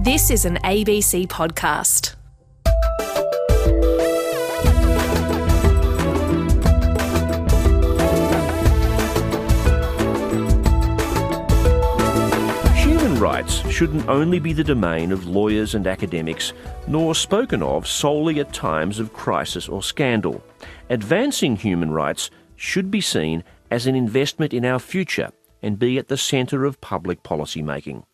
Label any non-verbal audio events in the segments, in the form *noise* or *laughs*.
This is an ABC podcast. Human rights shouldn't only be the domain of lawyers and academics, nor spoken of solely at times of crisis or scandal. Advancing human rights should be seen as an investment in our future and be at the centre of public policy making.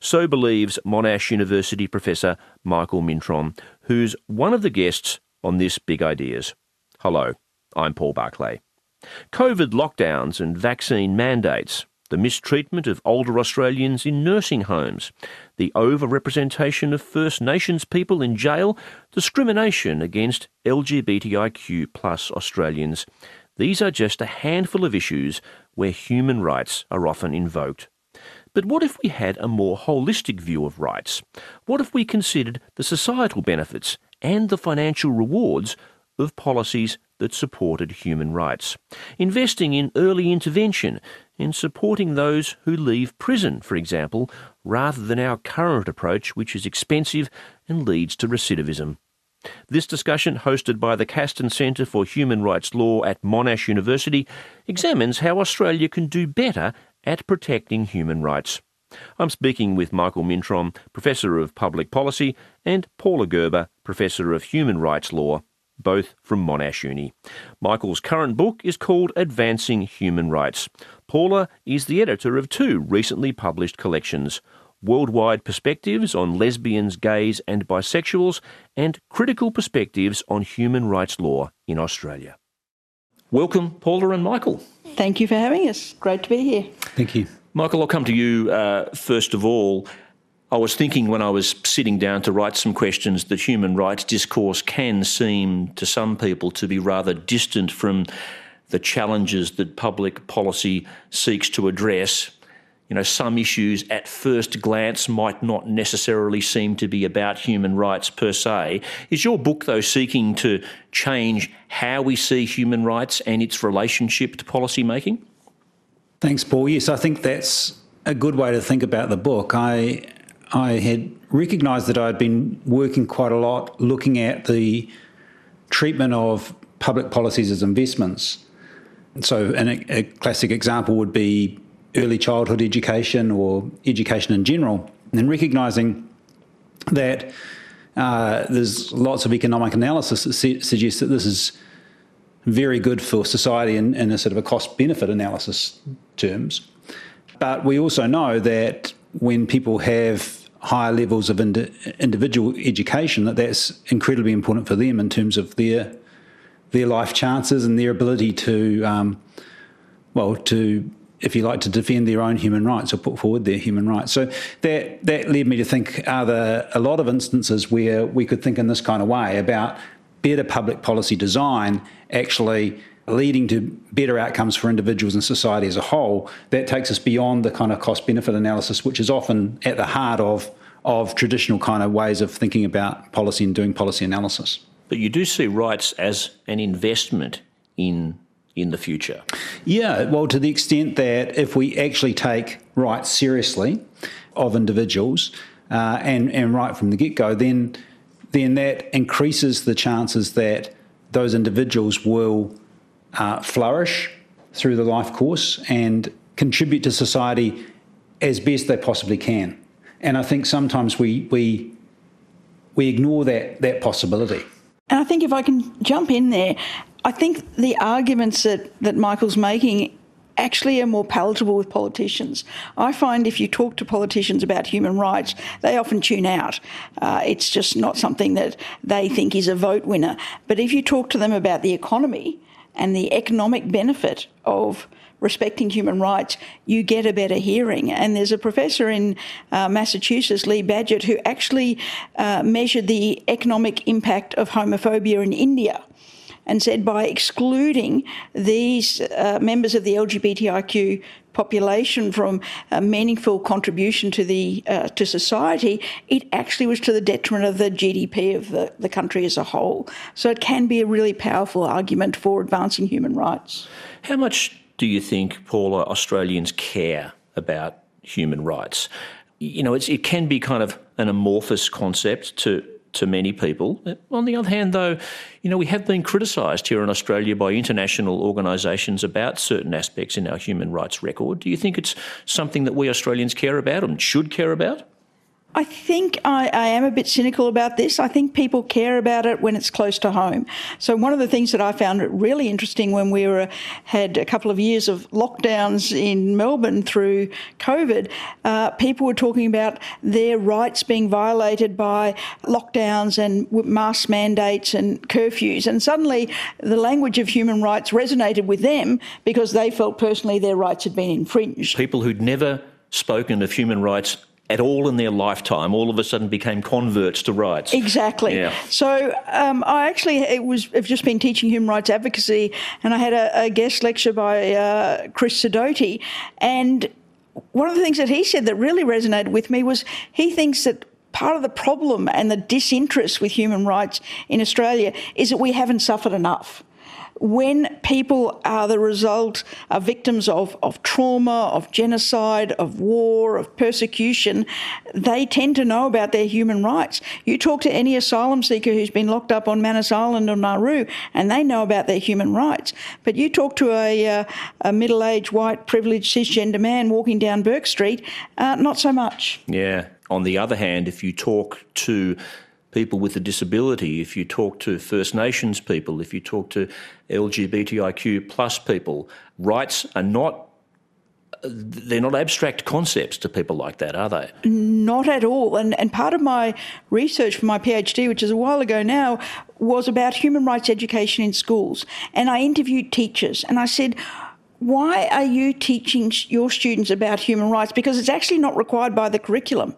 So believes Monash University professor Michael Mintrom, who's one of the guests on this Big Ideas. Hello, I'm Paul Barclay. COVID lockdowns and vaccine mandates, the mistreatment of older Australians in nursing homes, the overrepresentation of First Nations people in jail, discrimination against LGBTIQ plus Australians. These are just a handful of issues where human rights are often invoked. But what if we had a more holistic view of rights? What if we considered the societal benefits and the financial rewards of policies that supported human rights? Investing in early intervention in supporting those who leave prison, for example, rather than our current approach, which is expensive and leads to recidivism. This discussion, hosted by the Castan Centre for Human Rights Law at Monash University, examines how Australia can do better at protecting human rights. I'm speaking with Michael Mintrom, Professor of Public Policy, and Paula Gerber, Professor of Human Rights Law, both from Monash Uni. Michael's current book is called Advancing Human Rights. Paula is the editor of two recently published collections worldwide perspectives on lesbians, gays, and bisexuals, and critical perspectives on human rights law in Australia. Welcome, Paula and Michael. Thank you for having us. Great to be here. Thank you. Michael, I'll come to you uh, first of all. I was thinking when I was sitting down to write some questions that human rights discourse can seem to some people to be rather distant from the challenges that public policy seeks to address you know, some issues at first glance might not necessarily seem to be about human rights per se. Is your book, though, seeking to change how we see human rights and its relationship to policy making? Thanks, Paul. Yes, I think that's a good way to think about the book. I I had recognised that I'd been working quite a lot looking at the treatment of public policies as investments. So, a, a classic example would be early childhood education or education in general, and recognizing that uh, there's lots of economic analysis that su- suggests that this is very good for society in, in a sort of a cost benefit analysis terms. But we also know that when people have higher levels of ind- individual education, that that's incredibly important for them in terms of their their life chances and their ability to, um, well, to if you like, to defend their own human rights or put forward their human rights. So that that led me to think: Are there a lot of instances where we could think in this kind of way about better public policy design actually leading to better outcomes for individuals and society as a whole? That takes us beyond the kind of cost benefit analysis, which is often at the heart of of traditional kind of ways of thinking about policy and doing policy analysis. But you do see rights as an investment in in the future? Yeah, well, to the extent that if we actually take rights seriously of individuals uh, and, and right from the get go, then, then that increases the chances that those individuals will uh, flourish through the life course and contribute to society as best they possibly can. And I think sometimes we, we, we ignore that, that possibility. And I think if I can jump in there, I think the arguments that, that Michael's making actually are more palatable with politicians. I find if you talk to politicians about human rights, they often tune out. Uh, it's just not something that they think is a vote winner. But if you talk to them about the economy and the economic benefit of respecting human rights, you get a better hearing. And there's a professor in uh, Massachusetts, Lee Badgett, who actually uh, measured the economic impact of homophobia in India and said by excluding these uh, members of the LGBTIQ population from a meaningful contribution to the uh, to society, it actually was to the detriment of the GDP of the, the country as a whole. So it can be a really powerful argument for advancing human rights. How much do you think, Paula, Australians care about human rights? you know, it can be kind of an amorphous concept to to many people. On the other hand, though, you know, we have been criticised here in Australia by international organisations about certain aspects in our human rights record. Do you think it's something that we Australians care about and should care about? I think I, I, am a bit cynical about this. I think people care about it when it's close to home. So one of the things that I found really interesting when we were had a couple of years of lockdowns in Melbourne through COVID, uh, people were talking about their rights being violated by lockdowns and mask mandates and curfews, and suddenly the language of human rights resonated with them because they felt personally their rights had been infringed. People who'd never spoken of human rights at all in their lifetime all of a sudden became converts to rights. Exactly. Yeah. So um, I actually it was have just been teaching human rights advocacy, and I had a, a guest lecture by uh, Chris Sidoti, and one of the things that he said that really resonated with me was he thinks that part of the problem and the disinterest with human rights in Australia is that we haven't suffered enough when people are the result, are victims of, of trauma, of genocide, of war, of persecution, they tend to know about their human rights. You talk to any asylum seeker who's been locked up on Manus Island or Nauru, and they know about their human rights. But you talk to a, uh, a middle aged, white, privileged, cisgender man walking down Bourke Street, uh, not so much. Yeah. On the other hand, if you talk to people with a disability, if you talk to First Nations people, if you talk to LGBTIQ plus people, rights are not they're not abstract concepts to people like that, are they? Not at all. And and part of my research for my PhD, which is a while ago now, was about human rights education in schools. And I interviewed teachers and I said, why are you teaching your students about human rights? Because it's actually not required by the curriculum.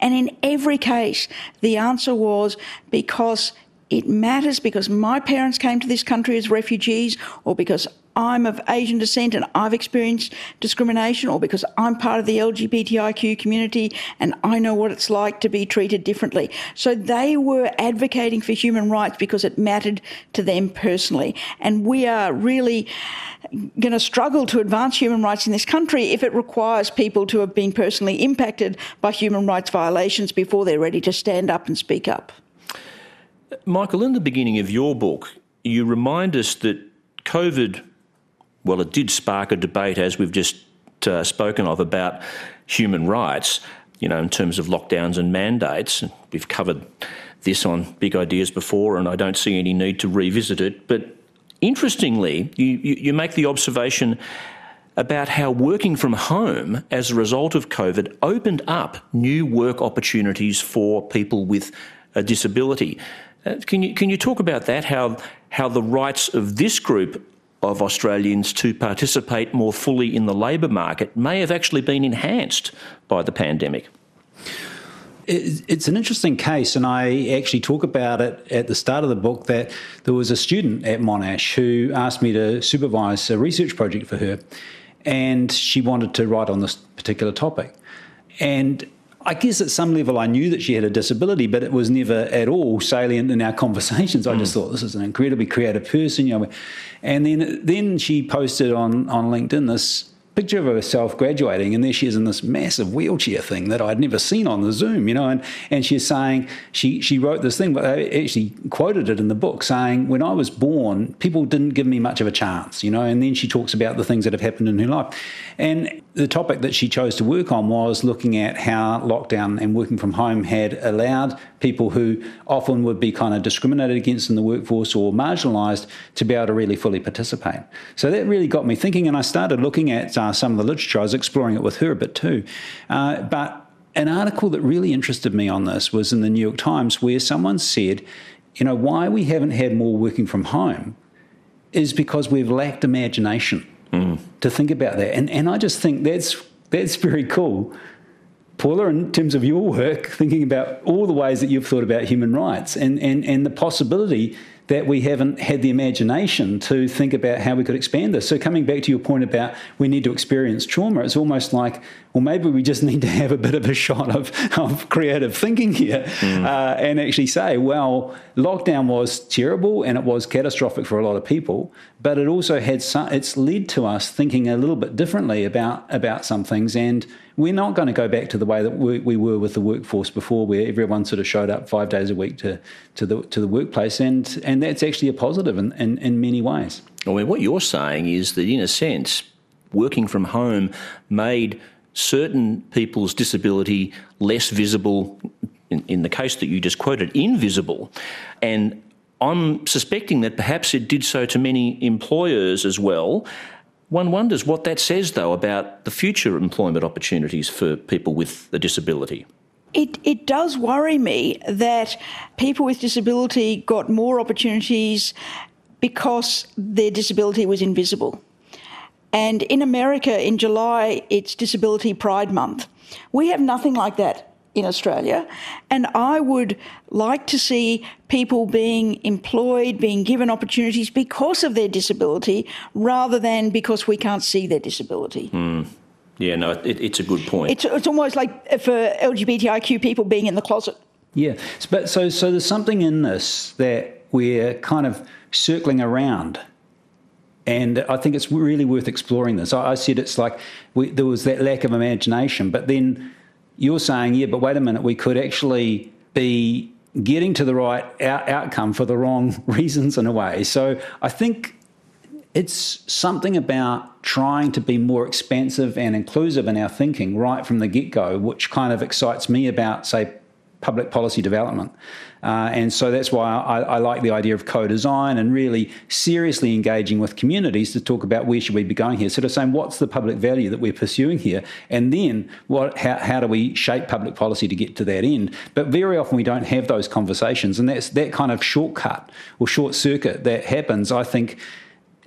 And in every case, the answer was because it matters because my parents came to this country as refugees or because I'm of Asian descent and I've experienced discrimination or because I'm part of the LGBTIQ community and I know what it's like to be treated differently. So they were advocating for human rights because it mattered to them personally. And we are really going to struggle to advance human rights in this country if it requires people to have been personally impacted by human rights violations before they're ready to stand up and speak up. Michael, in the beginning of your book, you remind us that COVID, well, it did spark a debate, as we've just uh, spoken of, about human rights, you know, in terms of lockdowns and mandates. We've covered this on Big Ideas before, and I don't see any need to revisit it. But interestingly, you, you, you make the observation about how working from home as a result of COVID opened up new work opportunities for people with a disability. Uh, can you can you talk about that? How how the rights of this group of Australians to participate more fully in the labour market may have actually been enhanced by the pandemic. It's an interesting case, and I actually talk about it at the start of the book. That there was a student at Monash who asked me to supervise a research project for her, and she wanted to write on this particular topic. And I guess at some level I knew that she had a disability, but it was never at all salient in our *laughs* conversations. I just mm. thought this is an incredibly creative person, you know. And then then she posted on on LinkedIn this picture of herself graduating, and there she is in this massive wheelchair thing that I'd never seen on the Zoom, you know. And, and she's saying, she, she wrote this thing, but I actually quoted it in the book, saying, When I was born, people didn't give me much of a chance, you know. And then she talks about the things that have happened in her life. And the topic that she chose to work on was looking at how lockdown and working from home had allowed people who often would be kind of discriminated against in the workforce or marginalised to be able to really fully participate. So that really got me thinking, and I started looking at uh, some of the literature. I was exploring it with her a bit too. Uh, but an article that really interested me on this was in the New York Times, where someone said, you know, why we haven't had more working from home is because we've lacked imagination mm. to think about that. And and I just think that's that's very cool. Paula, in terms of your work, thinking about all the ways that you've thought about human rights and, and, and the possibility that we haven't had the imagination to think about how we could expand this. So, coming back to your point about we need to experience trauma, it's almost like well, maybe we just *laughs* need to have a bit of a shot of, of creative thinking here mm. uh, and actually say, well, lockdown was terrible and it was catastrophic for a lot of people, but it also had some, it's led to us thinking a little bit differently about, about some things. And we're not going to go back to the way that we, we were with the workforce before, where everyone sort of showed up five days a week to, to, the, to the workplace. And, and that's actually a positive in, in, in many ways. I mean, what you're saying is that, in a sense, working from home made certain people's disability less visible, in, in the case that you just quoted, invisible. And I'm suspecting that perhaps it did so to many employers as well. One wonders what that says, though, about the future employment opportunities for people with a disability. It, it does worry me that people with disability got more opportunities because their disability was invisible. And in America, in July, it's Disability Pride Month. We have nothing like that in Australia. And I would like to see people being employed, being given opportunities because of their disability rather than because we can't see their disability. Mm. Yeah, no, it, it's a good point. It's, it's almost like for LGBTIQ people being in the closet. Yeah, but so so there's something in this that we're kind of circling around and I think it's really worth exploring this. I, I said it's like we, there was that lack of imagination, but then you're saying, yeah, but wait a minute, we could actually be getting to the right out- outcome for the wrong *laughs* reasons in a way. So I think it's something about trying to be more expansive and inclusive in our thinking right from the get go, which kind of excites me about, say, public policy development. Uh, and so that's why I, I, like the idea of co-design and really seriously engaging with communities to talk about where should we be going here. Sort of saying what's the public value that we're pursuing here, and then what, how, how do we shape public policy to get to that end? But very often we don't have those conversations, and that's that kind of shortcut or short circuit that happens. I think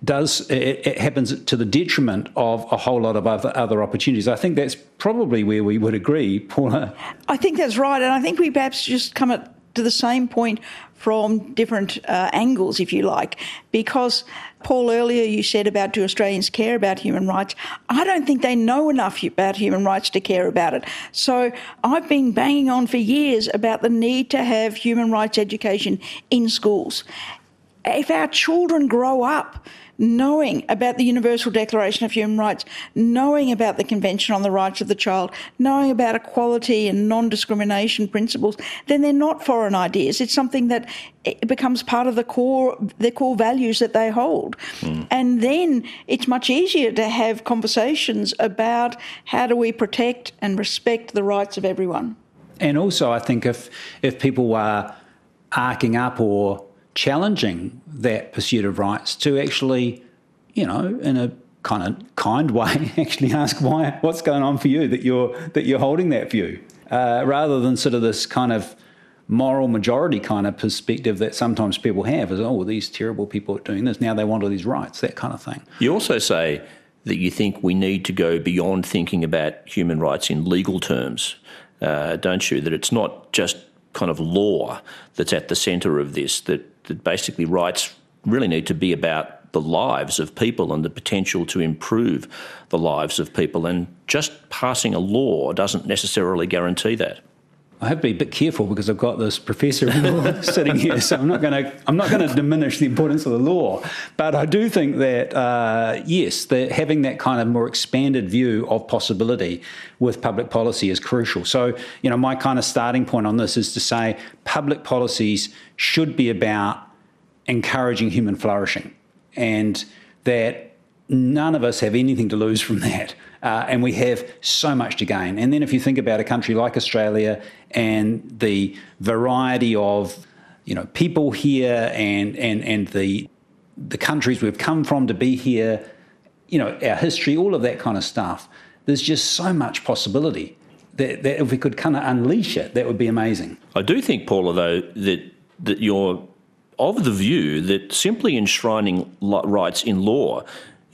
does it, it, happens to the detriment of a whole lot of other, other opportunities. I think that's probably where we would agree, Paula. I think that's right, and I think we perhaps just come at to the same point from different uh, angles, if you like, because Paul, earlier you said about do Australians care about human rights? I don't think they know enough about human rights to care about it. So I've been banging on for years about the need to have human rights education in schools. If our children grow up knowing about the Universal Declaration of Human Rights, knowing about the Convention on the Rights of the Child, knowing about equality and non discrimination principles, then they're not foreign ideas. It's something that it becomes part of the core the core values that they hold. Mm. And then it's much easier to have conversations about how do we protect and respect the rights of everyone. And also I think if if people are arcing up or challenging that pursuit of rights to actually, you know, in a kind of kind way, *laughs* actually ask why, what's going on for you that you're that you're holding that view, uh, rather than sort of this kind of moral majority kind of perspective that sometimes people have is, oh, these terrible people are doing this now they want all these rights, that kind of thing. You also say that you think we need to go beyond thinking about human rights in legal terms, uh, don't you? That it's not just kind of law that's at the centre of this, that that basically rights really need to be about the lives of people and the potential to improve the lives of people. And just passing a law doesn't necessarily guarantee that. I have to be a bit careful because I've got this professor *laughs* sitting here, so I'm not going to I'm not going to diminish the importance of the law. But I do think that uh, yes, that having that kind of more expanded view of possibility with public policy is crucial. So you know, my kind of starting point on this is to say public policies should be about encouraging human flourishing, and that none of us have anything to lose from *laughs* that. Uh, and we have so much to gain. And then if you think about a country like Australia and the variety of you know people here and and and the the countries we've come from to be here, you know our history, all of that kind of stuff. There's just so much possibility that, that if we could kind of unleash it, that would be amazing. I do think, Paula, though that that you're of the view that simply enshrining rights in law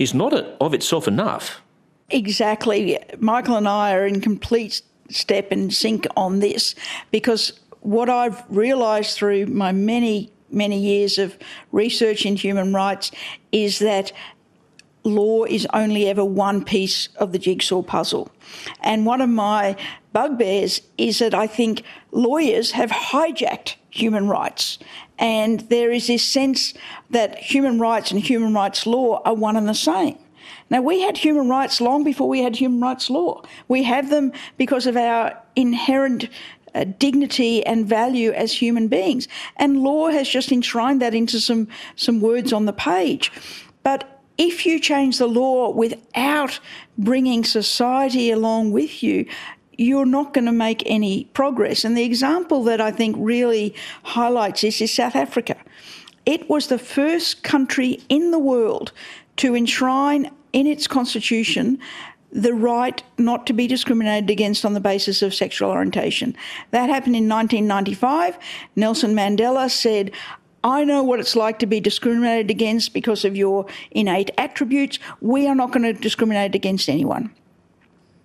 is not of itself enough. Exactly. Michael and I are in complete step and sync on this because what I've realised through my many, many years of research in human rights is that law is only ever one piece of the jigsaw puzzle. And one of my bugbears is that I think lawyers have hijacked human rights. And there is this sense that human rights and human rights law are one and the same. Now, we had human rights long before we had human rights law. We have them because of our inherent uh, dignity and value as human beings. And law has just enshrined that into some, some words on the page. But if you change the law without bringing society along with you, you're not going to make any progress. And the example that I think really highlights this is South Africa. It was the first country in the world to enshrine in its constitution the right not to be discriminated against on the basis of sexual orientation. That happened in 1995. Nelson Mandela said, I know what it's like to be discriminated against because of your innate attributes. We are not going to discriminate against anyone.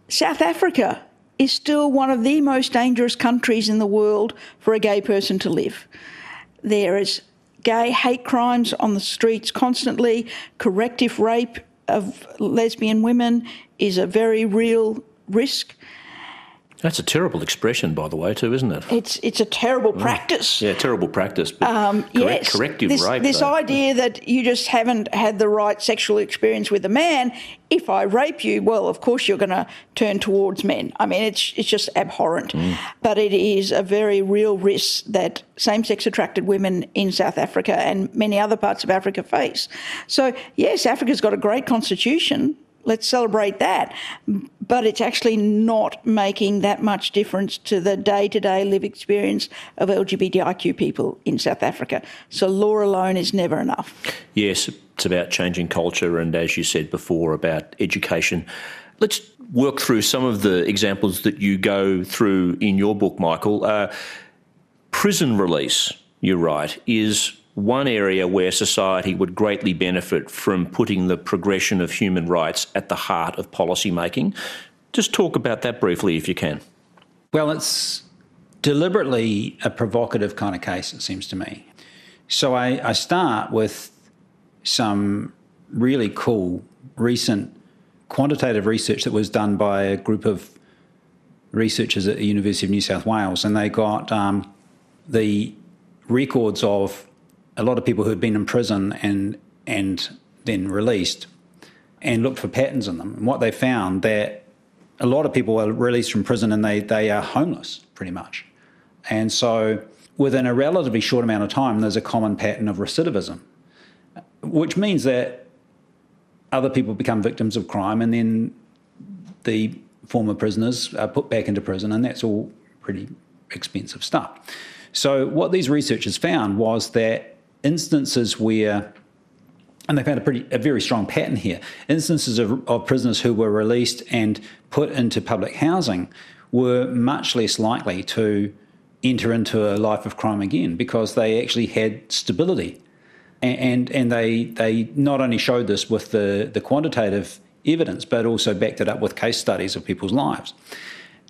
South Africa is still one of the most dangerous countries in the world for a gay person to live. There is gay hate crimes on the streets constantly, corrective rape of lesbian women is a very real risk. That's a terrible expression, by the way, too, isn't it? It's it's a terrible mm. practice. Yeah, terrible practice. But um, correct, yes, corrective this, rape. This though. idea that you just haven't had the right sexual experience with a man. If I rape you, well, of course you're going to turn towards men. I mean, it's it's just abhorrent. Mm. But it is a very real risk that same-sex attracted women in South Africa and many other parts of Africa face. So yes, Africa's got a great constitution let's celebrate that. But it's actually not making that much difference to the day to day live experience of LGBTIQ people in South Africa. So law alone is never enough. Yes, it's about changing culture and, as you said before, about education. Let's work through some of the examples that you go through in your book, Michael. Uh, prison release, you're right, is one area where society would greatly benefit from putting the progression of human rights at the heart of policy making. Just talk about that briefly if you can. Well, it's deliberately a provocative kind of case, it seems to me. So I, I start with some really cool recent quantitative research that was done by a group of researchers at the University of New South Wales, and they got um, the records of a lot of people who had been in prison and and then released and looked for patterns in them. And what they found that a lot of people are released from prison and they, they are homeless pretty much. And so within a relatively short amount of time, there's a common pattern of recidivism, which means that other people become victims of crime and then the former prisoners are put back into prison, and that's all pretty expensive stuff. So, what these researchers found was that instances where and they found a pretty a very strong pattern here. Instances of, of, prisoners who were released and put into public housing were much less likely to enter into a life of crime again because they actually had stability, and and, and they they not only showed this with the the quantitative evidence, but also backed it up with case studies of people's lives.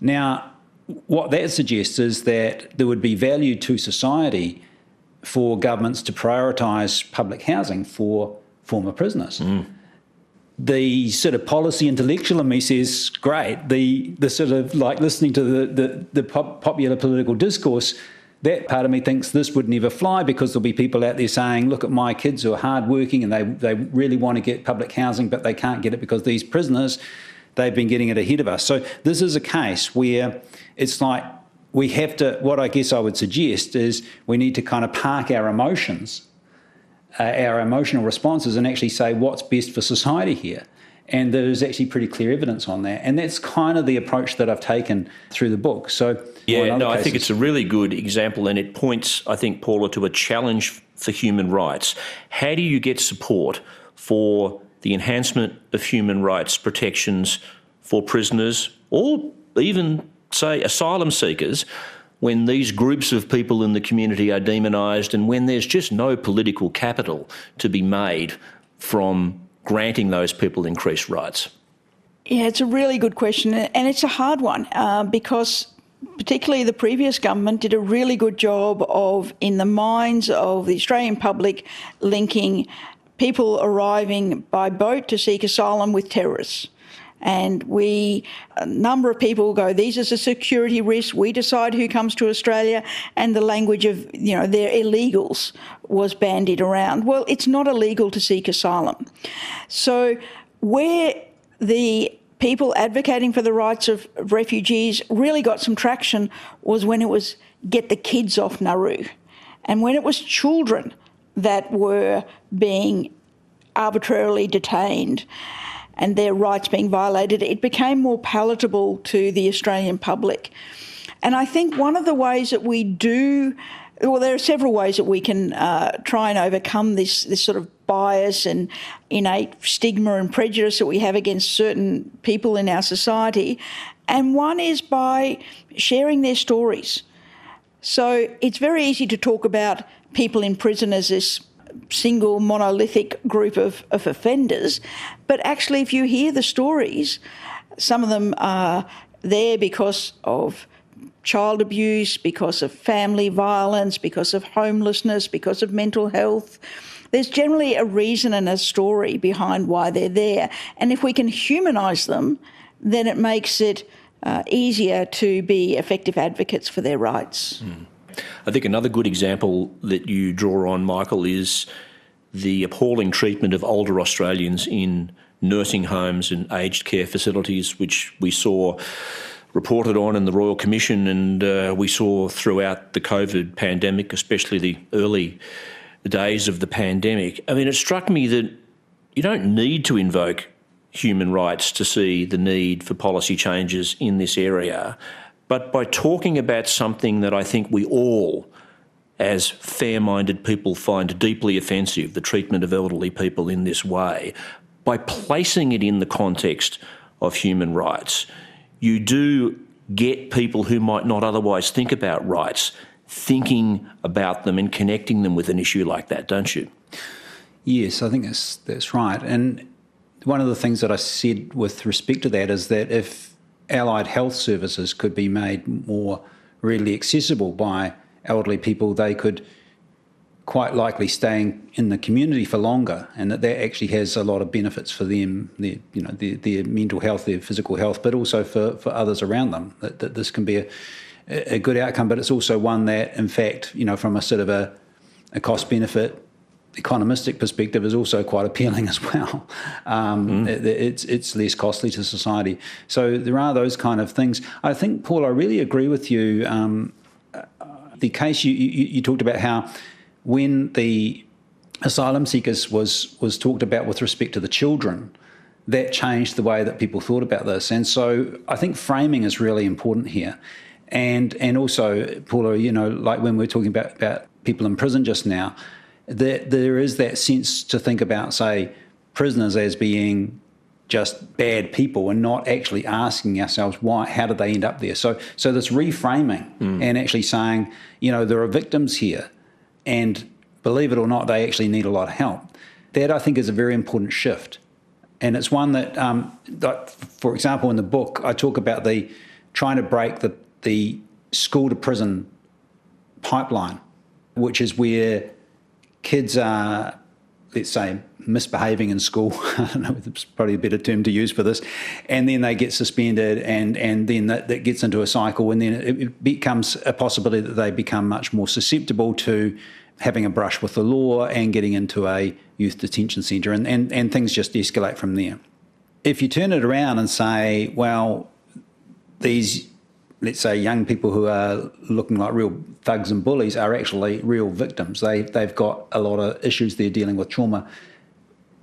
Now, what that suggests is that there would be value to society for governments to prioritise public housing for former prisoners. Mm. The sort of policy intellectual in me says, great. The the sort of like listening to the the, the pop, popular political discourse, that part of me thinks this would never fly because there'll be people out there saying, look at my kids who are hardworking and they they really want to get public housing, but they can't get it because these prisoners, they've been getting it ahead of us. So this is a case where it's like we have to, what I guess I would suggest is we need to kind of park our emotions, uh, our emotional responses, and actually say what's best for society here. And there's actually pretty clear evidence on that. And that's kind of the approach that I've taken through the book. So, yeah, no, cases, I think it's a really good example, and it points, I think, Paula, to a challenge for human rights. How do you get support for the enhancement of human rights protections for prisoners or even say, asylum seekers when these groups of people in the community are demonised and when there's just no political capital to be made from granting those people increased rights? Yeah, it's a really good question, and it's a hard one uh, because particularly the previous government did a really good job of, in the minds of the Australian public, linking people arriving by boat to seek asylum with terrorists. And we, a number of people go, these is a security risk. We decide who comes to Australia. And the language of, you know, they're illegals was bandied around. Well, it's not illegal to seek asylum. So where the people advocating for the rights of refugees really got some traction was when it was get the kids off Nauru. And when it was children that were being arbitrarily detained and their rights being violated, it became more palatable to the Australian public. And I think one of the ways that we do well, there are several ways that we can uh, try and overcome this this sort of bias and innate stigma and prejudice that we have against certain people in our society, and one is by sharing their stories. So it's very easy to talk about people in prison as this single monolithic group of, of offenders, but actually, if you hear the stories, some of them are there because of child abuse, because of family violence, because of homelessness, because of mental health. There's generally a reason and a story behind why they're there. And if we can humanise them, then it makes it uh, easier to be effective advocates for their rights. Mm. I think another good example that you draw on, Michael, is the appalling treatment of older Australians in nursing homes and aged care facilities, which we saw reported on in the Royal Commission, and uh, we saw throughout the COVID pandemic, especially the early days of the pandemic. I mean, it struck me that you don't need to invoke human rights to see the need for policy changes in this area, but by talking about something that I think we all as fair minded people find deeply offensive, the treatment of elderly people in this way, by placing it in the context of human rights, you do get people who might not otherwise think about rights thinking about them and connecting them with an issue like that, don't you? Yes, I think that's that's right. And one of the things that I said with respect to that is that if allied health services could be made more readily accessible by elderly people, they could quite likely staying in the community for longer, and that that actually has a lot of benefits for them, their you know their, their mental health, their physical health, but also for, for others around them. That, that this can be a, a good outcome, but it's also one that, in fact, you know, from a sort of a, a cost benefit economistic perspective is also quite appealing *laughs* as well. Um, mm. it, it's it's less costly to society. So there are those kind of things. I think, Paul, I really agree with you. Um, the case you, you, you talked about how when the asylum seekers was was talked about with respect to the children, that changed the way that people thought about this. And so I think framing is really important here. And and also, Paula, you know, like when we are talking about, about people in prison just now, that there is that sense to think about, say, prisoners as being just bad people and not actually asking ourselves why how did they end up there so so this reframing mm. and actually saying you know there are victims here and believe it or not, they actually need a lot of help. That I think is a very important shift, and it's one that, um, that, for example, in the book, I talk about the trying to break the the school to prison pipeline, which is where kids are, let's say, misbehaving in school. *laughs* I don't know, it's probably a better term to use for this. And then they get suspended, and, and then that, that gets into a cycle, and then it becomes a possibility that they become much more susceptible to having a brush with the law and getting into a youth detention centre, and, and, and things just escalate from there. If you turn it around and say, well, these let's say young people who are looking like real thugs and bullies are actually real victims. They they've got a lot of issues they're dealing with trauma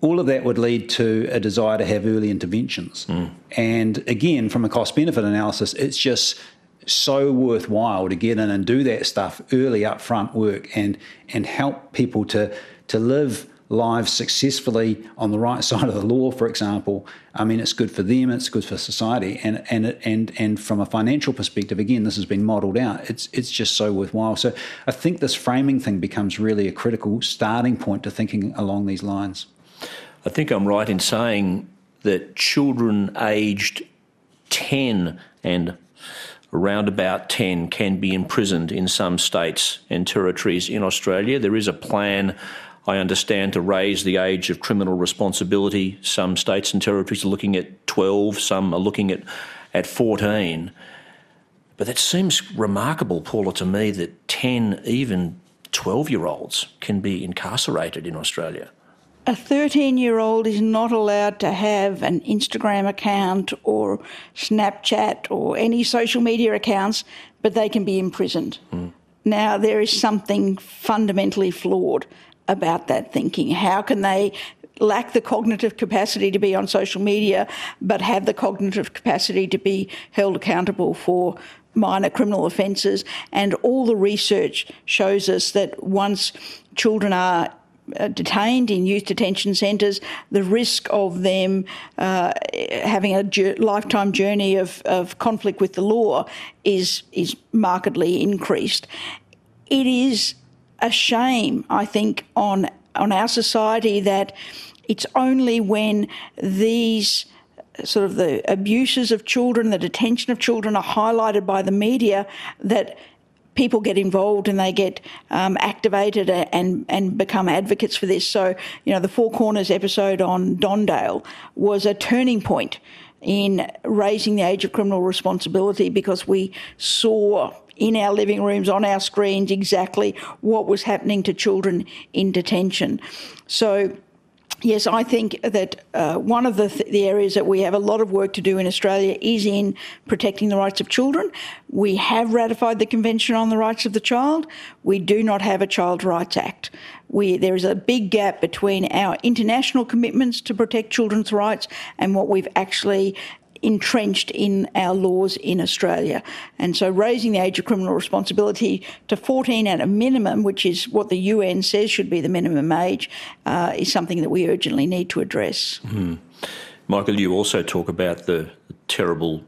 all of that would lead to a desire to have early interventions. Mm. And again, from a cost benefit analysis, it's just so worthwhile to get in and do that stuff early upfront work and and help people to to live lives successfully on the right *laughs* side of the law, for example. I mean, it's good for them, it's good for society, and and and and from a financial perspective, again, this has been modelled out. It's it's just so worthwhile. So I think this framing thing becomes really a critical starting point to thinking along these lines. I think I'm right in saying that children aged 10 and around about 10 can be imprisoned in some states and territories in Australia. There is a plan I understand, to raise the age of criminal responsibility. Some states and territories are looking at 12, some are looking at, at 14. But that seems remarkable, Paula, to me that 10, even 12 year olds can be incarcerated in Australia. A 13 year old is not allowed to have an Instagram account or Snapchat or any social media accounts, but they can be imprisoned. Mm. Now, there is something fundamentally flawed about that thinking. How can they lack the cognitive capacity to be on social media, but have the cognitive capacity to be held accountable for minor criminal offences? And all the research shows us that once children are uh, detained in youth detention centres, the risk of them uh, having a ju- lifetime journey of, of conflict with the law is is markedly increased. It is a shame, I think, on on our society that it's only when these sort of the abuses of children, the detention of children are highlighted by the media that people get involved and they get um, activated and and become advocates for this. So you know the Four Corners episode on Don Dale was a turning point in raising the age of criminal responsibility because we saw in our living rooms, on our screens, exactly what was happening to children in detention. So Yes, I think that uh, one of the, th- the areas that we have a lot of work to do in Australia is in protecting the rights of children. We have ratified the Convention on the Rights of the Child. We do not have a Child Rights Act. We, there is a big gap between our international commitments to protect children's rights and what we've actually entrenched in our laws in Australia. And so raising the age of criminal responsibility to 14 at a minimum, which is what the UN says should be the minimum age, uh, is something that we urgently need to address. Mm. Michael, you also talk about the terrible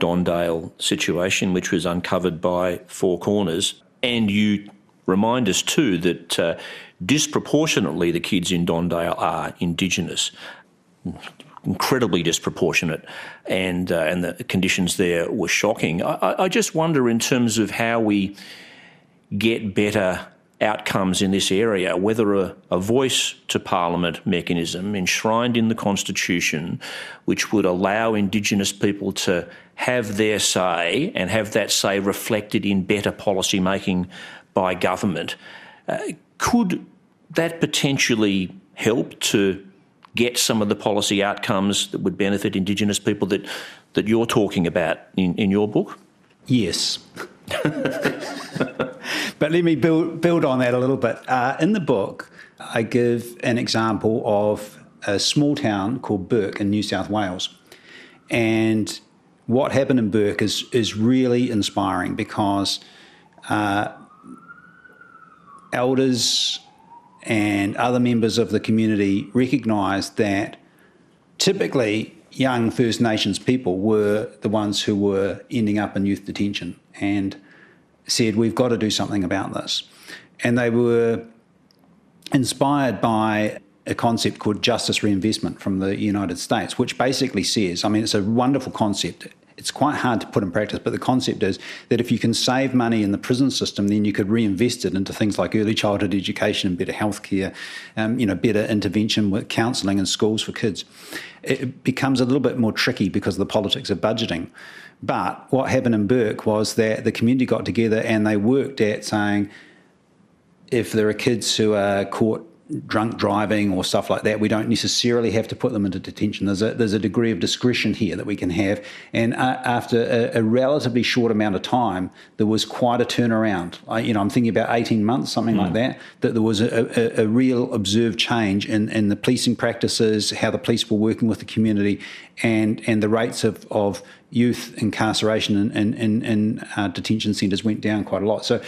Don Dale situation, which was uncovered by Four Corners, and you remind us too that uh, disproportionately the kids in Don Dale are Indigenous incredibly disproportionate, and uh, and the conditions there were shocking. I, I just wonder, in terms of how we get better outcomes in this area, whether a, a, voice to Parliament mechanism enshrined in the Constitution, which would allow Indigenous people to have their say and have that say reflected in better policy making by government, uh, could that potentially help to get some of the policy outcomes that would benefit Indigenous people that, that you're talking about in, in your book? Yes. *laughs* but let me build, build on that a little bit. Uh, in the book, I give an example of a small town called Bourke in New South Wales. And what happened in Bourke is, is really inspiring because uh, elders and other members of the community recognised that typically young First Nations people were the ones who were ending up in youth detention and said, We've got to do something about this. And they were inspired by a concept called justice reinvestment from the United States, which basically says, I mean, it's a wonderful concept it's quite hard to put in practice, but the concept is that if you can save money in the prison system, then you could reinvest it into things like early childhood education and better healthcare, um, you know, better intervention with counselling and schools for kids. It becomes a little bit more tricky because of the politics of budgeting. But what happened in Bourke was that the community got together and they worked at saying, if there are kids who are caught drunk driving or stuff like that, we don't necessarily have to put them into detention. There's a there's a degree of discretion here that we can have. And uh, after a, a, relatively short amount of time, there was quite a turnaround. I, you know, I'm thinking about 18 months, something mm. like that. That there was a, a, a, real observed change in, in the policing practices, how the police were working with the community, and and the rates of of youth incarceration in in, in, in uh, detention centres went down quite a lot. So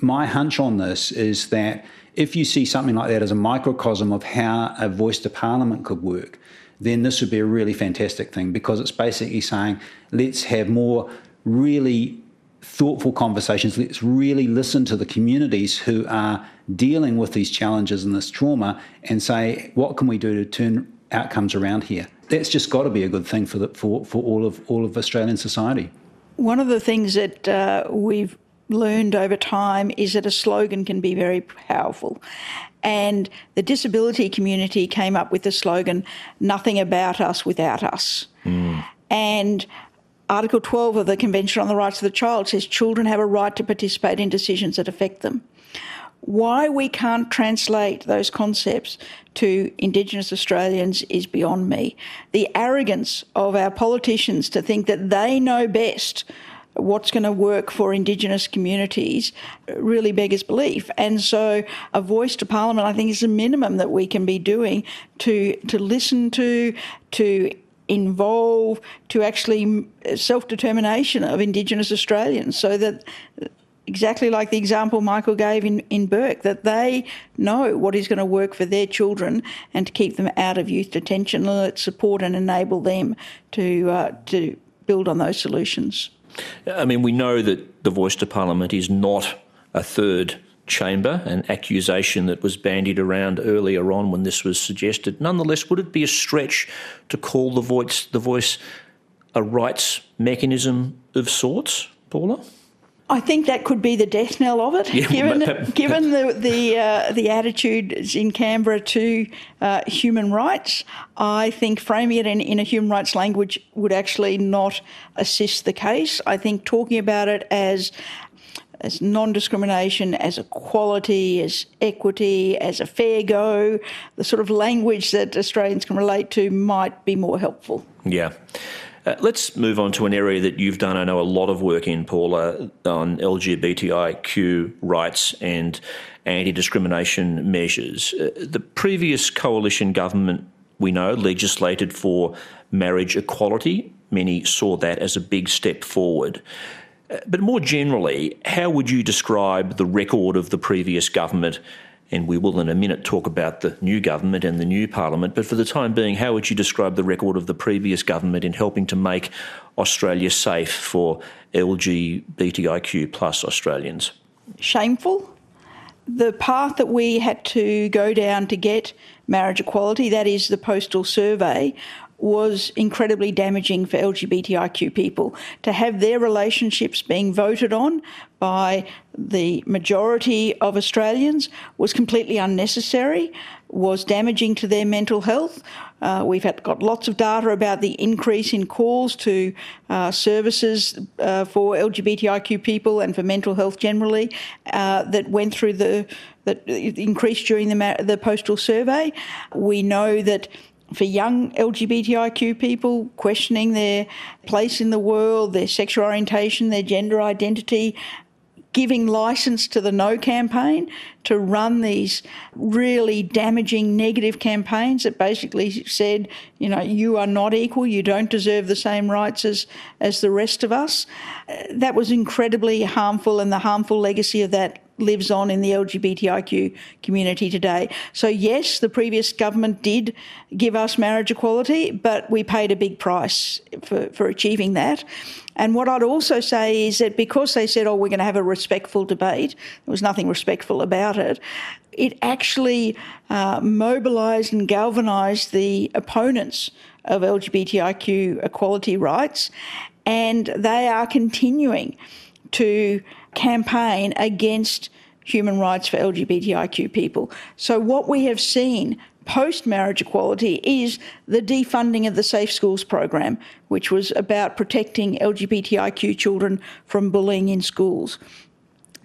my hunch on this is that if you see something like that as a microcosm of how a voice to parliament could work, then this would be a really fantastic thing because it's basically saying let's have more really thoughtful conversations. Let's really listen to the communities who are dealing with these challenges and this trauma and say, what can we do to turn outcomes around here? That's just got to be a good thing for, the, for, for all, of, all of Australian society. One of the things that uh, we've learned over time is that a slogan can be very powerful. And the disability community came up with the slogan, Nothing about us without us. Mm. And Article 12 of the Convention on the Rights of the Child says children have a right to participate in decisions that affect them. Why we can't translate those concepts to Indigenous Australians is beyond me. The arrogance of our politicians to think that they know best what's going to work for Indigenous communities really beggars belief. And so, a voice to Parliament, I think, is the minimum that we can be doing to to listen to, to involve, to actually self determination of Indigenous Australians, so that exactly like the example Michael gave in, in Bourke, that they know what is going to work for their children and to keep them out of youth detention, let support and enable them to, uh, to build on those solutions. I mean, we know that the voice to Parliament is not a third chamber, an accusation that was bandied around earlier on when this was suggested. Nonetheless, would it be a stretch to call the voice the voice a rights mechanism of sorts, Paula? I think that could be the death knell of it, yeah, given given the the uh, the attitudes in Canberra to uh, human rights. I think framing it in, in a human rights language would actually not assist the case. I think talking about it as as non-discrimination, as equality, as equity, as a fair go, the sort of language that Australians can relate to might be more helpful. Yeah. Uh, let's move on to an area that you've done, I know, a lot of work in, Paula, on LGBTIQ rights and anti discrimination measures. Uh, the previous coalition government, we know, legislated for marriage equality. Many saw that as a big step forward. Uh, but more generally, how would you describe the record of the previous government and we will in a minute talk about the new government and the new parliament. But for the time being, how would you describe the record of the previous government in helping to make Australia safe for LGBTIQ plus Australians? Shameful. The path that we had to go down to get marriage equality, that is the postal survey, was incredibly damaging for LGBTIQ people. To have their relationships being voted on by the majority of Australians was completely unnecessary, was damaging to their mental health. Uh, we've had, got lots of data about the increase in calls to uh, services uh, for LGBTIQ people and for mental health generally uh, that went through the that increased during the, the postal survey. We know that for young LGBTIQ people questioning their place in the world, their sexual orientation, their gender identity, giving license to the No campaign to run these really damaging negative campaigns that basically said, you know, you are not equal, you don't deserve the same rights as, as the rest of us. That was incredibly harmful, and the harmful legacy of that lives on in the LGBTIQ community today. So, yes, the previous government did give us marriage equality, but we paid a big price for, for achieving that. And what I'd also say is that because they said, oh, we're going to have a respectful debate, there was nothing respectful about it, it actually uh, mobilised and galvanised the opponents of LGBTIQ equality rights, and they are continuing to campaign against human rights for LGBTIQ people. So, what we have seen post marriage equality is the defunding of the Safe Schools program, which was about protecting LGBTIQ children from bullying in schools.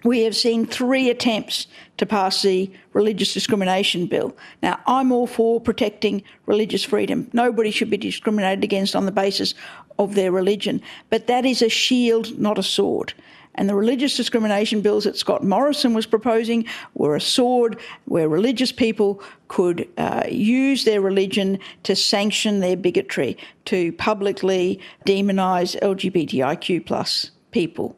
We have seen three attempts to pass the religious discrimination bill. Now, I'm all for protecting religious freedom. Nobody should be discriminated against on the basis of their religion, but that is a shield, not a sword. And the religious discrimination bills that Scott Morrison was proposing were a sword where religious people could uh, use their religion to sanction their bigotry, to publicly demonise LGBTIQ plus people.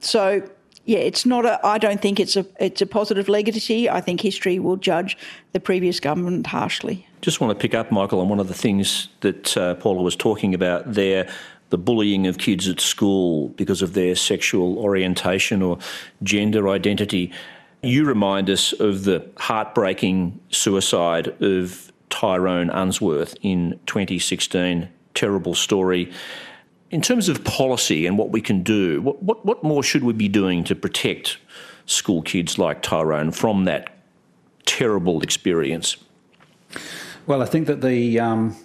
So yeah, it's not a. I don't think it's a. It's a positive legacy. I think history will judge the previous government harshly. Just want to pick up, Michael, on one of the things that uh, Paula was talking about there the bullying of kids at school because of their sexual orientation or gender identity. You remind us of the heartbreaking suicide of Tyrone Unsworth in 2016. Terrible story. in terms of policy and what we can do, what, what, what more should we be doing to protect school kids like Tyrone from that terrible experience? Well, I think that the um,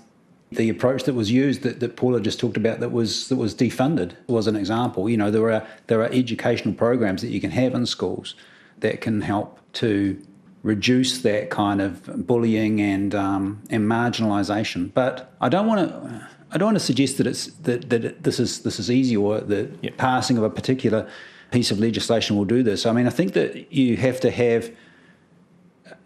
the approach that was used that, that Paula just talked about that was that was defunded was an example. You know, there are there are educational programs that you can have in schools that can help to reduce that kind of bullying and um, and marginalisation. But I don't want to. I don't want to suggest that it's that, that it, this is this is easy or the yep. passing of a particular piece of legislation will do this. I mean, I think that you have to have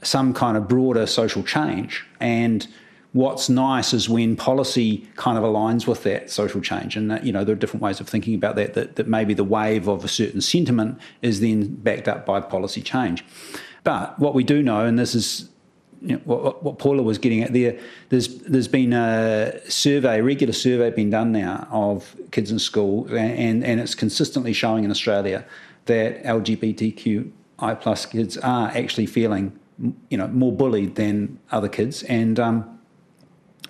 some kind of broader social change. And what's nice is when policy kind of aligns with that social change. And that, you know there are different ways of thinking about that, that that maybe the wave of a certain sentiment is then backed up by policy change. But what we do know and this is you know, what, what Paula was getting at there, there's there's been a survey, a regular survey being done now of kids in school, and, and it's consistently showing in Australia that LGBTQI plus kids are actually feeling, you know, more bullied than other kids, and um,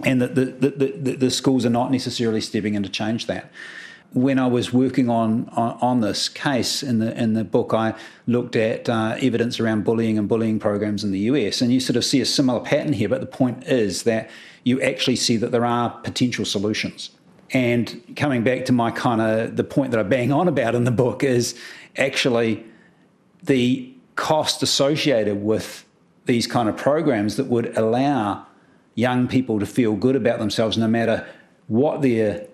and that the, the, the, the, schools are not necessarily stepping in to change that. When I was working on, on, on this case in the in the book, I looked at uh, evidence around bullying and bullying programs in the US, and you sort of see a similar pattern here. But the point is that you actually see that there are potential solutions. And coming back to my kind of the point that I bang on about in the book is actually the cost associated with these kind of programs that would allow young people to feel good about themselves no matter what their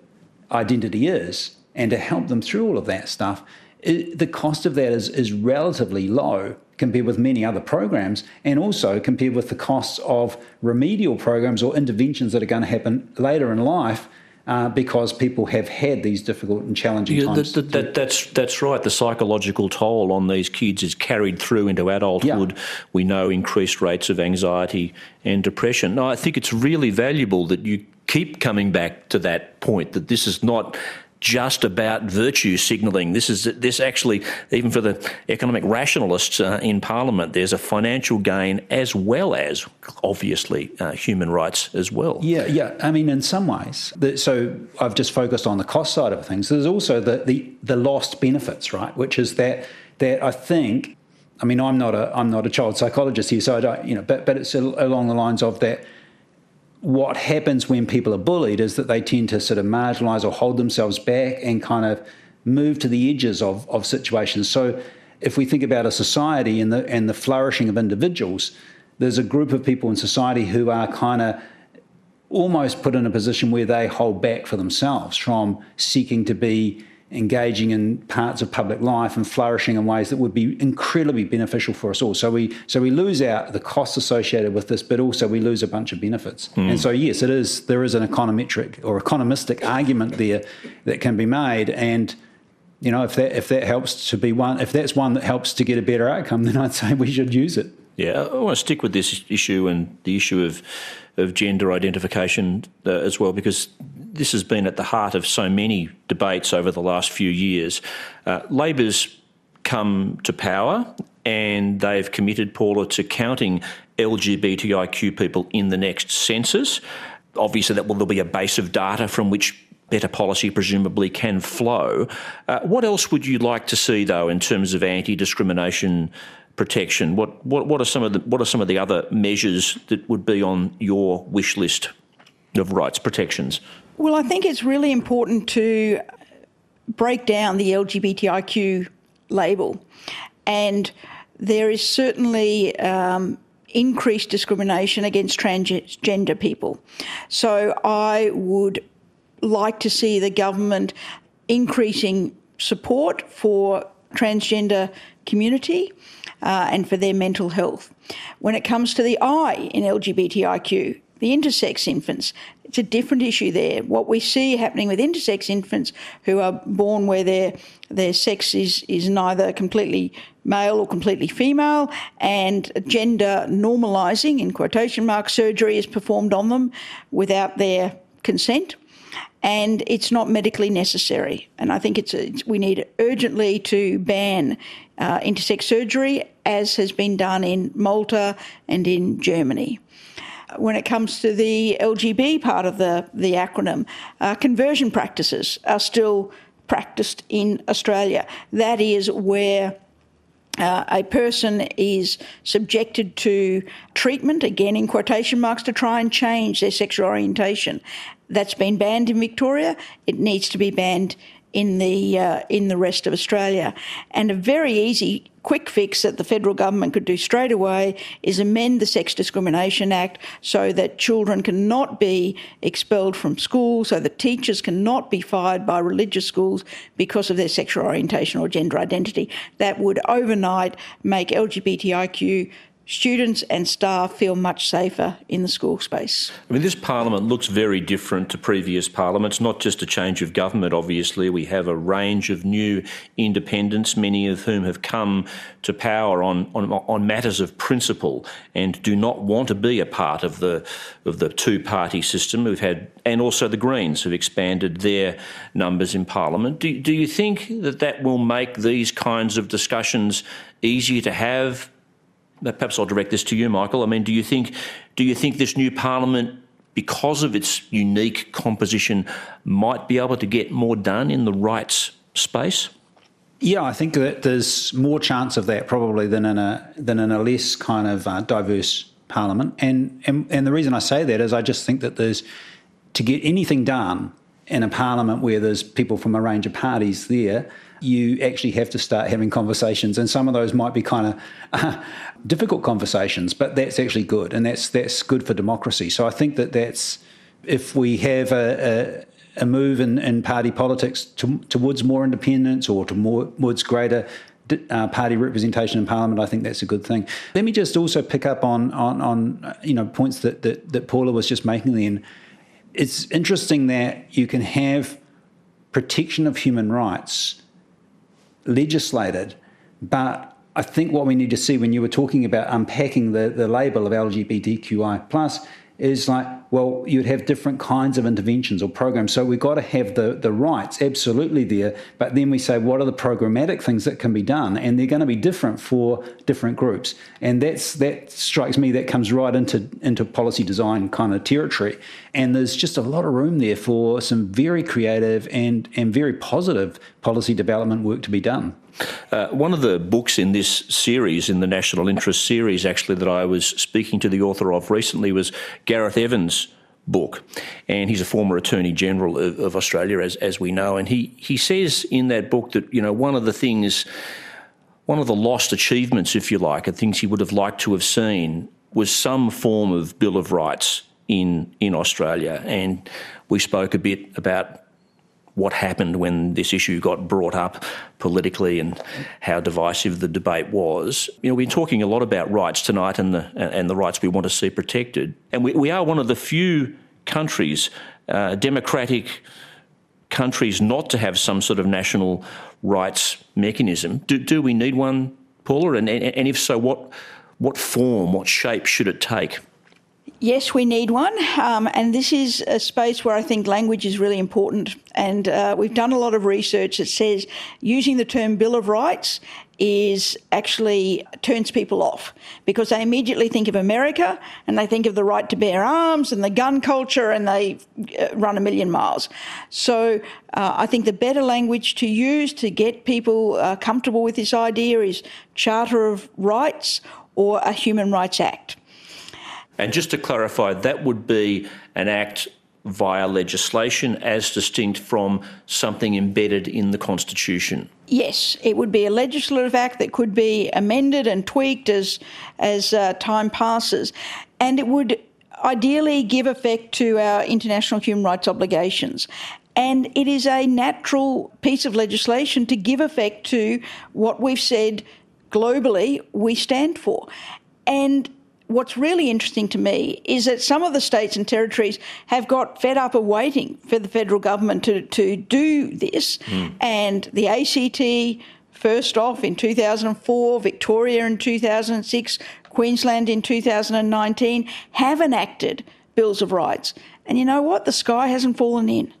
identity is and to help them through all of that stuff, it, the cost of that is, is relatively low compared with many other programs and also compared with the costs of remedial programs or interventions that are going to happen later in life uh, because people have had these difficult and challenging yeah, times. That, that, that's that's right. The psychological toll on these kids is carried through into adulthood. Yeah. We know increased rates of anxiety and depression. No, I think it's really valuable that you keep coming back to that point that this is not just about virtue signalling. This is this actually, even for the economic rationalists uh, in Parliament, there's a financial gain as well as obviously uh, human rights as well. Yeah, yeah. I mean, in some ways. The, so I've just focused on the cost side of things. There's also the the, the lost benefits, right? Which is that that I think. I mean, I'm not a I'm not a child psychologist here, so I don't, you know, but but it's along the lines of that what happens when people are bullied is that they tend to sort of marginalize or hold themselves back and kind of move to the edges of, of situations. So if we think about a society and the and the flourishing of individuals, there's a group of people in society who are kind of almost put in a position where they hold back for themselves from seeking to be engaging in parts of public life and flourishing in ways that would be incredibly beneficial for us all. So we so we lose out the costs associated with this, but also we lose a bunch of benefits. Mm. And so yes, it is there is an econometric or economistic argument there that can be made and you know if that if that helps to be one if that's one that helps to get a better outcome *laughs* then I'd say we should use it. Yeah, I want to stick with this issue and the issue of of gender identification uh, as well because this has been at the heart of so many debates over the last few years. Uh, Labor's come to power and they've committed, Paula, to counting LGBTIQ people in the next census. Obviously, that will there'll be a base of data from which better policy presumably can flow. Uh, what else would you like to see, though, in terms of anti-discrimination protection? What, what, what are some of the what are some of the other measures that would be on your wish list of rights protections? Well, I think it's really important to break down the LGBTIQ label. And there is certainly um, increased discrimination against transgender people. So I would like to see the government increasing support for transgender community uh, and for their mental health. When it comes to the I in LGBTIQ, the intersex infants, it's a different issue there. What we see happening with intersex infants who are born where their their sex is is neither completely male or completely female, and gender normalising in quotation mark surgery is performed on them without their consent. And it's not medically necessary. And I think it's, a, it's we need urgently to ban uh, intersex surgery, as has been done in Malta and in Germany. When it comes to the LGB part of the, the acronym, uh, conversion practices are still practiced in Australia. That is where uh, a person is subjected to treatment, again in quotation marks, to try and change their sexual orientation. That's been banned in Victoria. It needs to be banned in the uh, in the rest of Australia. And a very easy quick fix that the federal government could do straight away is amend the Sex Discrimination Act so that children cannot be expelled from school, so that teachers cannot be fired by religious schools because of their sexual orientation or gender identity. That would overnight make LGBTIQ students and staff feel much safer in the school space. I mean, this parliament looks very different to previous parliaments, not just a change of government, obviously. We have a range of new independents, many of whom have come to power on, on, on matters of principle and do not want to be a part of the, of the two party system. We've had, and also the Greens have expanded their numbers in parliament. Do, do you think that that will make these kinds of discussions easier to have? Perhaps I'll direct this to you, Michael. I mean, do you think do you think this new parliament, because of its unique composition, might be able to get more done in the rights space? Yeah, I think that there's more chance of that probably than in a than in a less kind of uh, diverse parliament. And, and and the reason I say that is I just think that there's to get anything done in a parliament where there's people from a range of parties there you actually have to start having conversations, and some of those might be kind of uh, difficult conversations, but that's actually good, and that's that's good for democracy. So I think that that's if we have a, a, a move in, in party politics to, towards more independence or towards greater uh, party representation in Parliament, I think that's a good thing. Let me just also pick up on on, on you know points that, that that Paula was just making. Then it's interesting that you can have protection of human rights legislated. But I think what we need to see when you were talking about unpacking the, the label of LGBTQI plus is like, well, you'd have different kinds of interventions or programs. So we've got to have the, the rights absolutely there, but then we say, what are the programmatic things that can be done? And they're going to be different for different groups. And that's that strikes me that comes right into, into policy design kind of territory. And there's just a lot of room there for some very creative and, and very positive policy development work to be done. Uh, one of the books in this series, in the National Interest series, actually, that I was speaking to the author of recently was Gareth Evans' book. And he's a former Attorney General of, of Australia, as, as we know. And he, he says in that book that, you know, one of the things, one of the lost achievements, if you like, and things he would have liked to have seen was some form of Bill of Rights in, in Australia. And we spoke a bit about what happened when this issue got brought up politically and how divisive the debate was. You know, we're talking a lot about rights tonight and the and the rights we want to see protected, and we, we are one of the few countries, uh, democratic countries, not to have some sort of national rights mechanism. Do, do we need one, Paula? And, and if so, what what form, what shape should it take? Yes, we need one, um, and this is a space where I think language is really important. And uh, we've done a lot of research that says using the term Bill of Rights is actually turns people off because they immediately think of America and they think of the right to bear arms and the gun culture and they uh, run a million miles. So uh, I think the better language to use to get people uh, comfortable with this idea is Charter of Rights or a Human Rights Act. And just to clarify, that would be an act via legislation as distinct from something embedded in the Constitution? Yes, it would be a legislative act that could be amended and tweaked as, as uh, time passes. And it would ideally give effect to our international human rights obligations. And it is a natural piece of legislation to give effect to what we've said globally we stand for. And what's really interesting to me is that some of the states and territories have got fed up of waiting for the federal government to, to do this. Mm. And the ACT, first off in 2004, Victoria in 2006, Queensland in 2019, have enacted Bills of Rights. And you know what? The sky hasn't fallen in.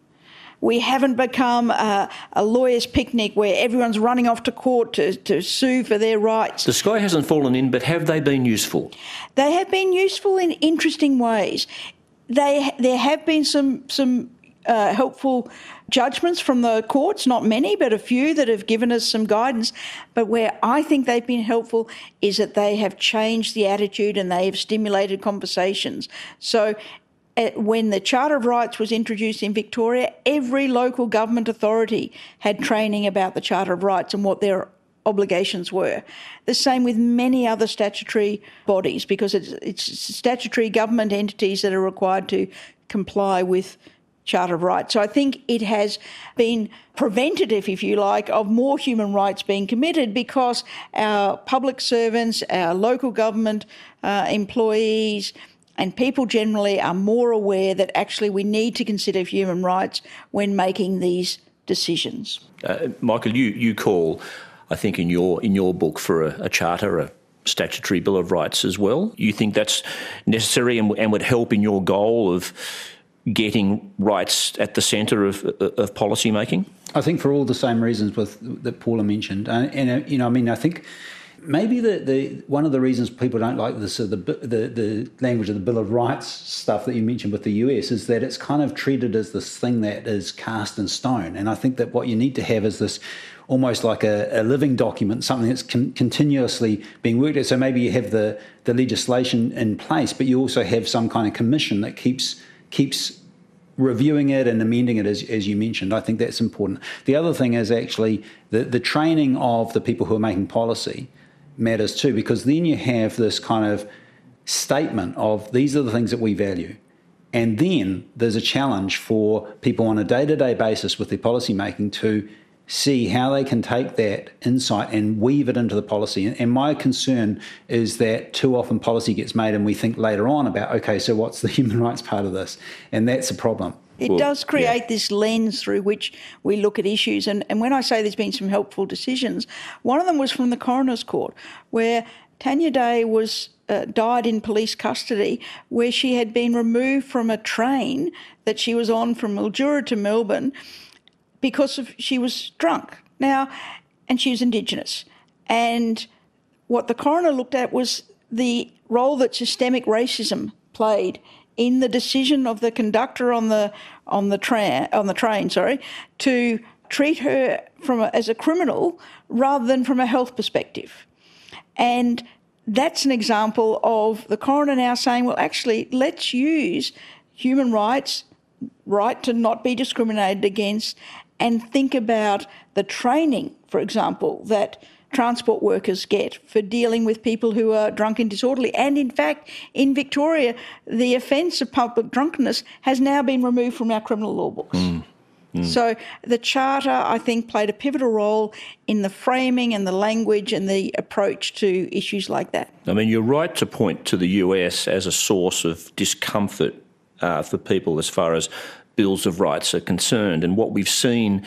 We haven't become a, a, lawyer's picnic where everyone's running off to court to, to sue for their rights. The sky hasn't fallen in, but have they been useful? They have been useful in interesting ways. They, there have been some, some uh, helpful judgments from the courts, not many, but a few that have given us some guidance. But where I think they've been helpful is that they have changed the attitude and they have stimulated conversations. So when the Charter of Rights was introduced in Victoria, every local government authority had training about the Charter of Rights and what their obligations were. The same with many other statutory bodies because it's, it's statutory government entities that are required to comply with Charter of Rights. So I think it has been preventative, if you like, of more human rights being committed because our public servants, our local government uh, employees, and people generally are more aware that actually we need to consider human rights when making these decisions. Uh, Michael, you, you call, I think, in your in your book for a, a charter, a statutory bill of rights as well. You think that's necessary and, and would help in your goal of getting rights at the centre of, of policy making? I think for all the same reasons with, that Paula mentioned, uh, and uh, you know, I mean, I think maybe the, the one of the reasons people don't like this uh, the, the the language of the Bill of Rights stuff that you mentioned with the US is that it's kind of treated as this thing that is cast in stone, and I think that what you need to have is this almost like a, a living document, something that's con- continuously being worked at. So maybe you have the the legislation in place, but you also have some kind of commission that keeps keeps reviewing it and amending it as, as you mentioned. I think that's important. The other thing is actually the, the training of the people who are making policy matters too, because then you have this kind of statement of these are the things that we value. And then there's a challenge for people on a day to day basis with their policy making to see how they can take that insight and weave it into the policy. And my concern is that too often policy gets made and we think later on about, okay, so what's the *laughs* human rights part of this? And that's a problem. It well, does create yeah. this lens through which we look at issues. And, and when I say there's been some helpful decisions, one of them was from the coroner's court, where Tanya Day was uh, died in police custody, where she had been removed from a train that she was on from Mildura to Melbourne because of she was drunk. Now, and she was Indigenous. And what the coroner looked at was the role that systemic racism played in the decision of the conductor on the on the train on the train, sorry, to treat her from a, as a criminal rather than from a health perspective. And that's an example of the coroner now saying, well, actually, let's use human rights, right to not be discriminated against, and think about the training, for example, that transport workers get for dealing with people who are drunk and disorderly. And in fact, in Victoria, the offence of public drunkenness has now been removed from our criminal law books. Mm. Mm. So the Charter, I think, played a pivotal role in the framing and the language and the approach to issues like that. I mean, you're right to point to the US as a source of discomfort uh, for people as far as bills of rights are concerned. And what we've seen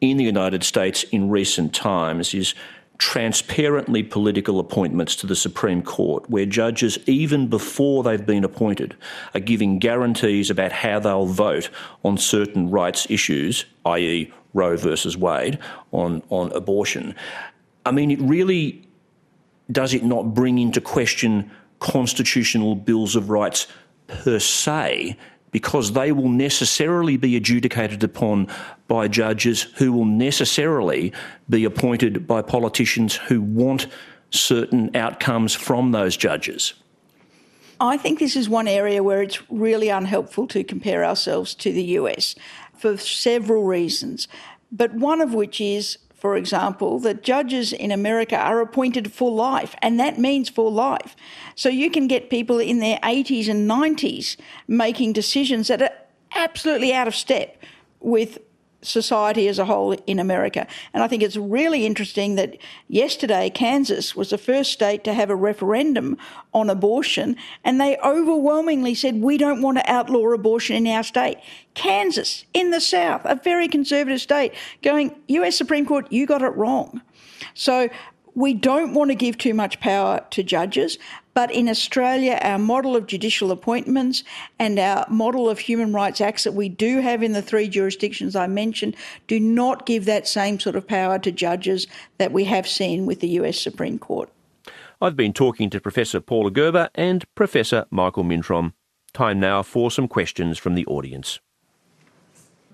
in the United States in recent times is transparently political appointments to the Supreme Court, where judges, even before they've been appointed, are giving guarantees about how they'll vote on certain rights issues, i.e., Roe versus Wade, on, on abortion. I mean, it really does it not bring into question constitutional bills of rights per se because they will necessarily be adjudicated upon by judges who will necessarily be appointed by politicians who want certain outcomes from those judges. I think this is one area where it's really unhelpful to compare ourselves to the US for several reasons, but one of which is for example, that judges in America are appointed for life, and that means for life. So you can get people in their 80s and 90s making decisions that are absolutely out of step with society as a whole in America. And I think it's really interesting that yesterday Kansas was the first state to have a referendum on abortion, and they overwhelmingly said, We don't want to outlaw abortion in our state. Kansas, in the South, a very conservative state, going, US Supreme Court, you got it wrong. So we don't want to give too much power to judges. But in Australia, our model of judicial appointments and our model of human rights acts that we do have in the three jurisdictions I mentioned do not give that same sort of power to judges that we have seen with the US Supreme Court. I've been talking to Professor Paula Gerber and Professor Michael Mintrom. Time now for some questions from the audience.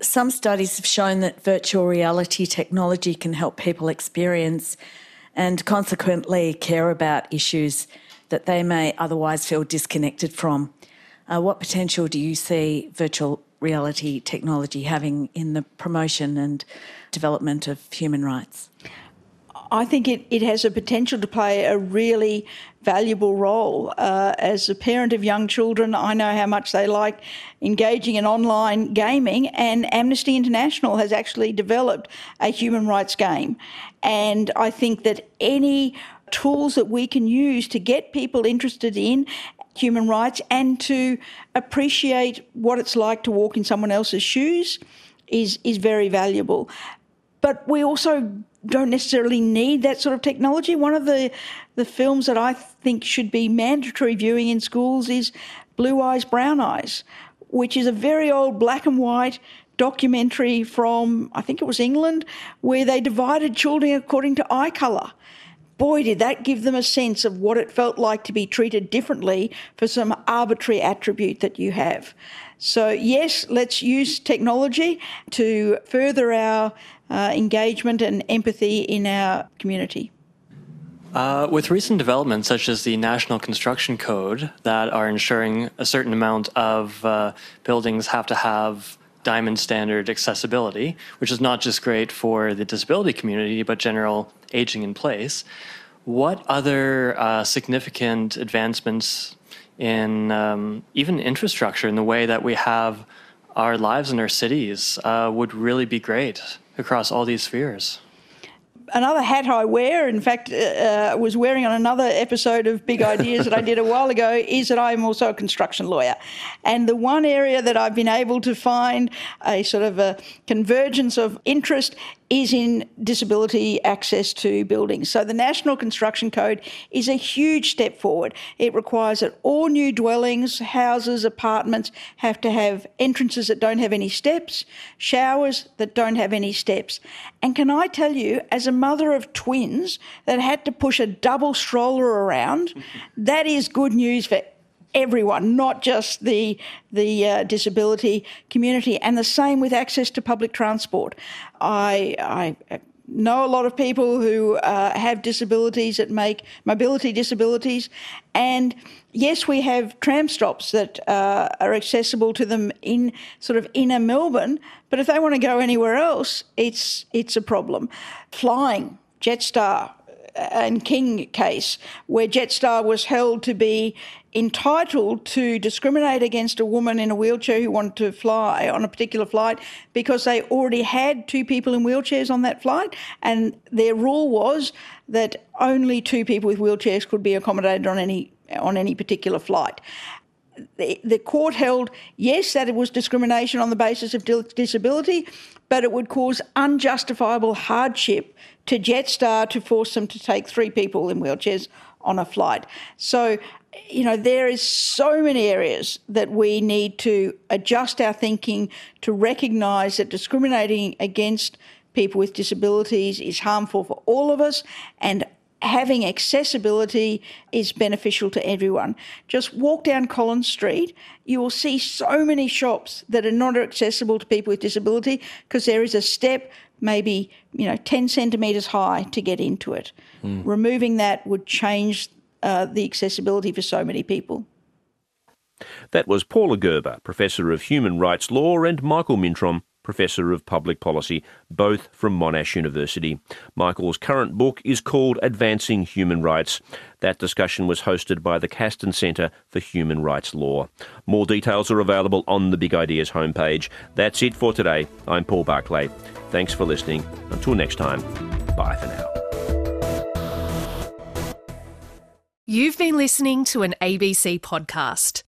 Some studies have shown that virtual reality technology can help people experience and consequently care about issues that they may otherwise feel disconnected from. Uh, what potential do you see virtual reality technology having in the promotion and development of human rights? I think it, it has a potential to play a really valuable role. Uh, as a parent of young children, I know how much they like engaging in online gaming, and Amnesty International has actually developed a human rights game. And I think that any tools that we can use to get people interested in human rights and to appreciate what it's like to walk in someone else's shoes is is very valuable. But we also don't necessarily need that sort of technology. One of the the films that I think should be mandatory viewing in schools is Blue Eyes Brown Eyes, which is a very old black and white documentary from I think it was England where they divided children according to eye color boy, did that give them a sense of what it felt like to be treated differently for some arbitrary attribute that you have. So, yes, let's use technology to further our uh, engagement and empathy in our community. Uh, with recent developments such as the National Construction Code that are ensuring a certain amount of uh, buildings have to have diamond standard accessibility, which is not just great for the disability community, but general aging in place. What other uh, significant advancements in um, even infrastructure in the way that we have our lives in our cities uh, would really be great across all these spheres? Another hat I wear, in fact, uh, uh, was wearing on another episode of Big Ideas that I did a while ago, is that I'm also a construction lawyer. And the one area that I've been able to find a sort of a convergence of interest is in disability access to buildings. So the National Construction Code is a huge step forward. It requires that all new dwellings, houses, apartments have to have entrances that don't have any steps, showers that don't have any steps. And can I tell you, as a mother of twins that had to push a double stroller around, *laughs* that is good news for everyone, not just the the uh, disability community, and the same with access to public transport. I, I know a lot of people who uh, have disabilities that make mobility disabilities, and yes, we have tram stops that uh, are accessible to them in sort of inner Melbourne. But if they want to go anywhere else, it's it's a problem. Flying, Jetstar, Uh, and King case, where Jetstar was held to be entitled to discriminate against a woman in a wheelchair who wanted to fly on a particular flight because they already had two people in wheelchairs on that flight, and their rule was that only two people with wheelchairs could be accommodated on any on any particular flight. The, the court held yes that it was discrimination on the basis of disability, but it would cause unjustifiable hardship to Jetstar to force them to take three people in wheelchairs on a flight. So you know, there is so many areas that we need to adjust our thinking to recognise that discriminating against people with disabilities is harmful for all of us and having accessibility is beneficial to everyone. Just walk down Collins Street, you will see so many shops that are not accessible to people with disability because there is a step maybe, you know, 10 centimetres high to get into it. Mm. Removing that would change uh, the accessibility for so many people. That was Paula Gerber, Professor of Human Rights Law, and Michael Mintrom, Professor of Public Policy, both from Monash University. Michael's current book is called Advancing Human Rights. That discussion was hosted by the Castan Centre for Human Rights Law. More details are available on the Big Ideas homepage. That's it for today. I'm Paul Barclay. Thanks for listening. Until next time, bye for now. You've been listening to an ABC podcast.